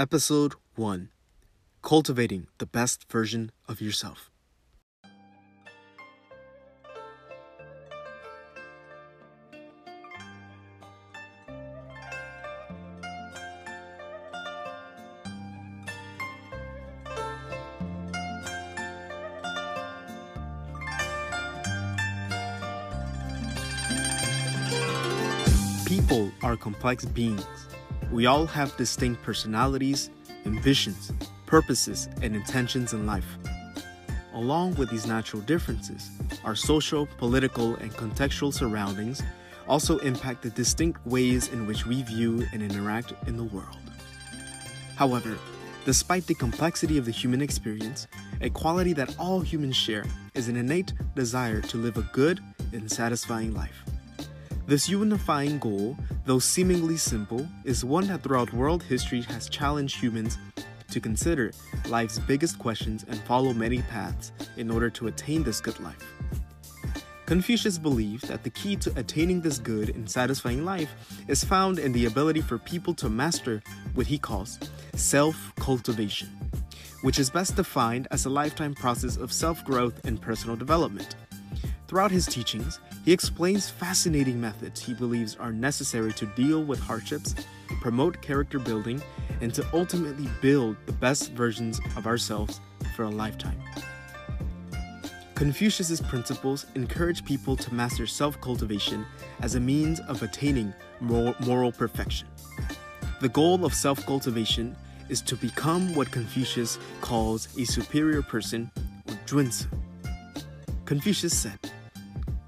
Episode 1 Cultivating the Best Version of Yourself. People are complex beings. We all have distinct personalities, ambitions, purposes, and intentions in life. Along with these natural differences, our social, political, and contextual surroundings also impact the distinct ways in which we view and interact in the world. However, despite the complexity of the human experience, a quality that all humans share is an innate desire to live a good and satisfying life. This unifying goal, though seemingly simple, is one that throughout world history has challenged humans to consider life's biggest questions and follow many paths in order to attain this good life. Confucius believed that the key to attaining this good and satisfying life is found in the ability for people to master what he calls self cultivation, which is best defined as a lifetime process of self growth and personal development. Throughout his teachings, he explains fascinating methods he believes are necessary to deal with hardships, promote character building, and to ultimately build the best versions of ourselves for a lifetime. Confucius's principles encourage people to master self-cultivation as a means of attaining moral perfection. The goal of self-cultivation is to become what Confucius calls a superior person or junzi. Confucius said,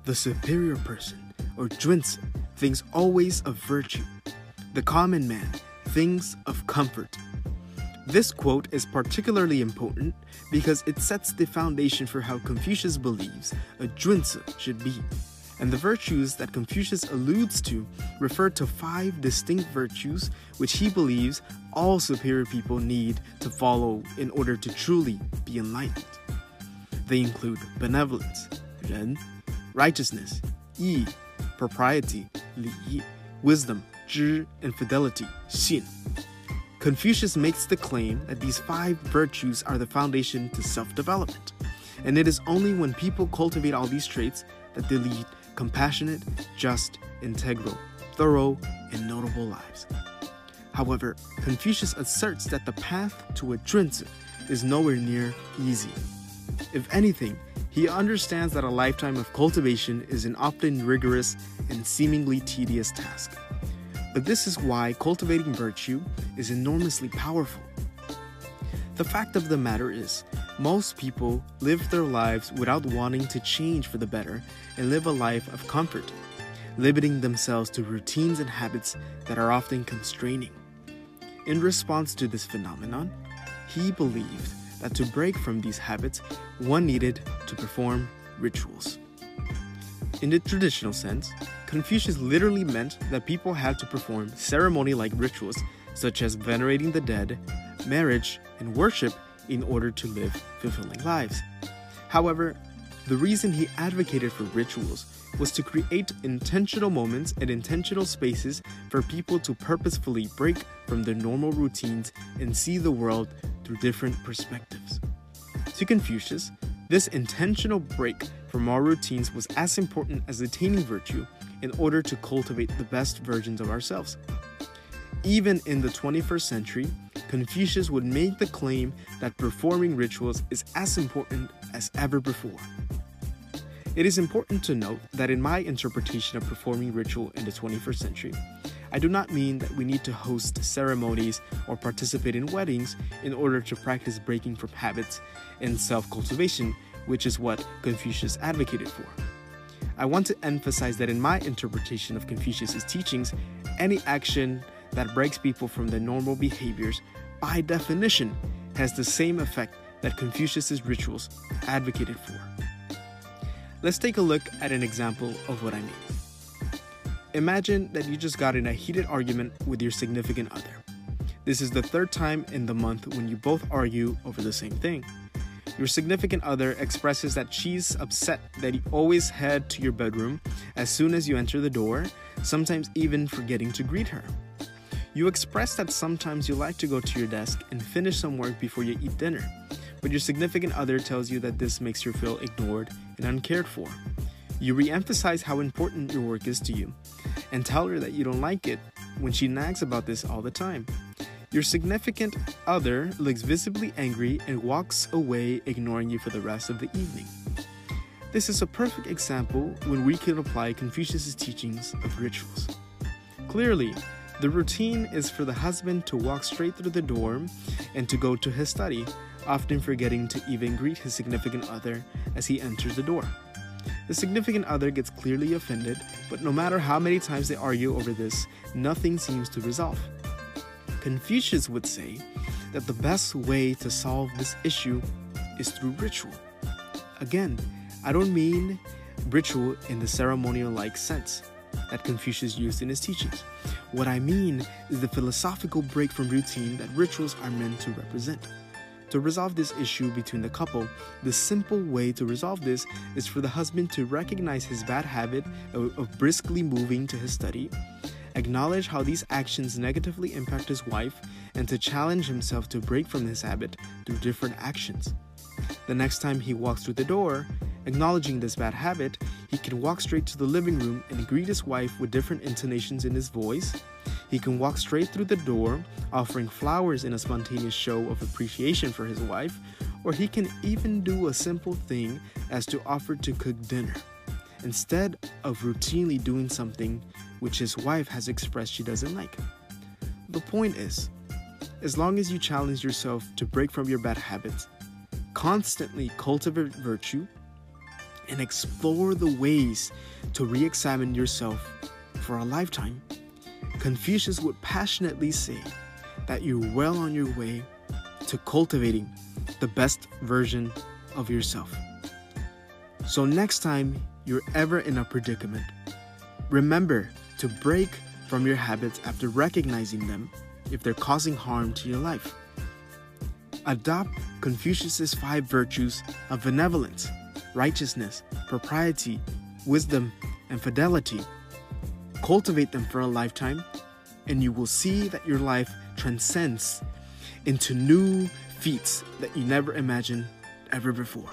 the superior person, or Junzi, thinks always of virtue. The common man thinks of comfort. This quote is particularly important because it sets the foundation for how Confucius believes a Junzi should be. And the virtues that Confucius alludes to refer to five distinct virtues which he believes all superior people need to follow in order to truly be enlightened. They include benevolence, ren, righteousness, yi, propriety, li, wisdom, zhi, and fidelity, xin. Confucius makes the claim that these five virtues are the foundation to self development, and it is only when people cultivate all these traits that they lead compassionate, just, integral, thorough, and notable lives. However, Confucius asserts that the path to a junzi is nowhere near easy. If anything, he understands that a lifetime of cultivation is an often rigorous and seemingly tedious task. But this is why cultivating virtue is enormously powerful. The fact of the matter is, most people live their lives without wanting to change for the better and live a life of comfort, limiting themselves to routines and habits that are often constraining. In response to this phenomenon, he believed that to break from these habits, one needed to perform rituals. In the traditional sense, Confucius literally meant that people had to perform ceremony like rituals such as venerating the dead, marriage, and worship in order to live fulfilling lives. However, the reason he advocated for rituals was to create intentional moments and intentional spaces for people to purposefully break from their normal routines and see the world through different perspectives. To Confucius, this intentional break from our routines was as important as attaining virtue in order to cultivate the best versions of ourselves. Even in the 21st century, Confucius would make the claim that performing rituals is as important as ever before. It is important to note that in my interpretation of performing ritual in the 21st century, I do not mean that we need to host ceremonies or participate in weddings in order to practice breaking from habits and self cultivation, which is what Confucius advocated for. I want to emphasize that in my interpretation of Confucius's teachings, any action that breaks people from their normal behaviors, by definition, has the same effect that Confucius's rituals advocated for. Let's take a look at an example of what I mean. Imagine that you just got in a heated argument with your significant other. This is the third time in the month when you both argue over the same thing. Your significant other expresses that she's upset that you always head to your bedroom as soon as you enter the door, sometimes even forgetting to greet her. You express that sometimes you like to go to your desk and finish some work before you eat dinner, but your significant other tells you that this makes you feel ignored and uncared for. You re emphasize how important your work is to you and tell her that you don't like it when she nags about this all the time. Your significant other looks visibly angry and walks away, ignoring you for the rest of the evening. This is a perfect example when we can apply Confucius' teachings of rituals. Clearly, the routine is for the husband to walk straight through the door and to go to his study, often forgetting to even greet his significant other as he enters the door. The significant other gets clearly offended, but no matter how many times they argue over this, nothing seems to resolve. Confucius would say that the best way to solve this issue is through ritual. Again, I don't mean ritual in the ceremonial like sense that Confucius used in his teachings. What I mean is the philosophical break from routine that rituals are meant to represent. To resolve this issue between the couple, the simple way to resolve this is for the husband to recognize his bad habit of, briskly moving to his study, acknowledge how these actions negatively impact his wife, and to challenge himself to break from this habit through different actions. The next time he walks through the door, acknowledging this bad habit, he can walk straight to the living room and greet his wife with different intonations in his voice, he can walk straight through the door, offering flowers in a spontaneous show of appreciation for his wife, or he can even do a simple thing as to offer to cook dinner, instead of routinely doing something which his wife has expressed she doesn't like. The point is, as long as you challenge yourself to break from your bad habits, constantly cultivate virtue, and explore the ways to re examine yourself for a lifetime, Confucius would passionately say that you're well on your way to cultivating the best version of yourself. So, next time you're ever in a predicament, remember to break from your habits after recognizing them if they're causing harm to your life. Adopt Confucius's five virtues of benevolence, righteousness, propriety, wisdom, and fidelity Cultivate them for a lifetime, and you will see that your life transcends into new feats that you never imagined ever before.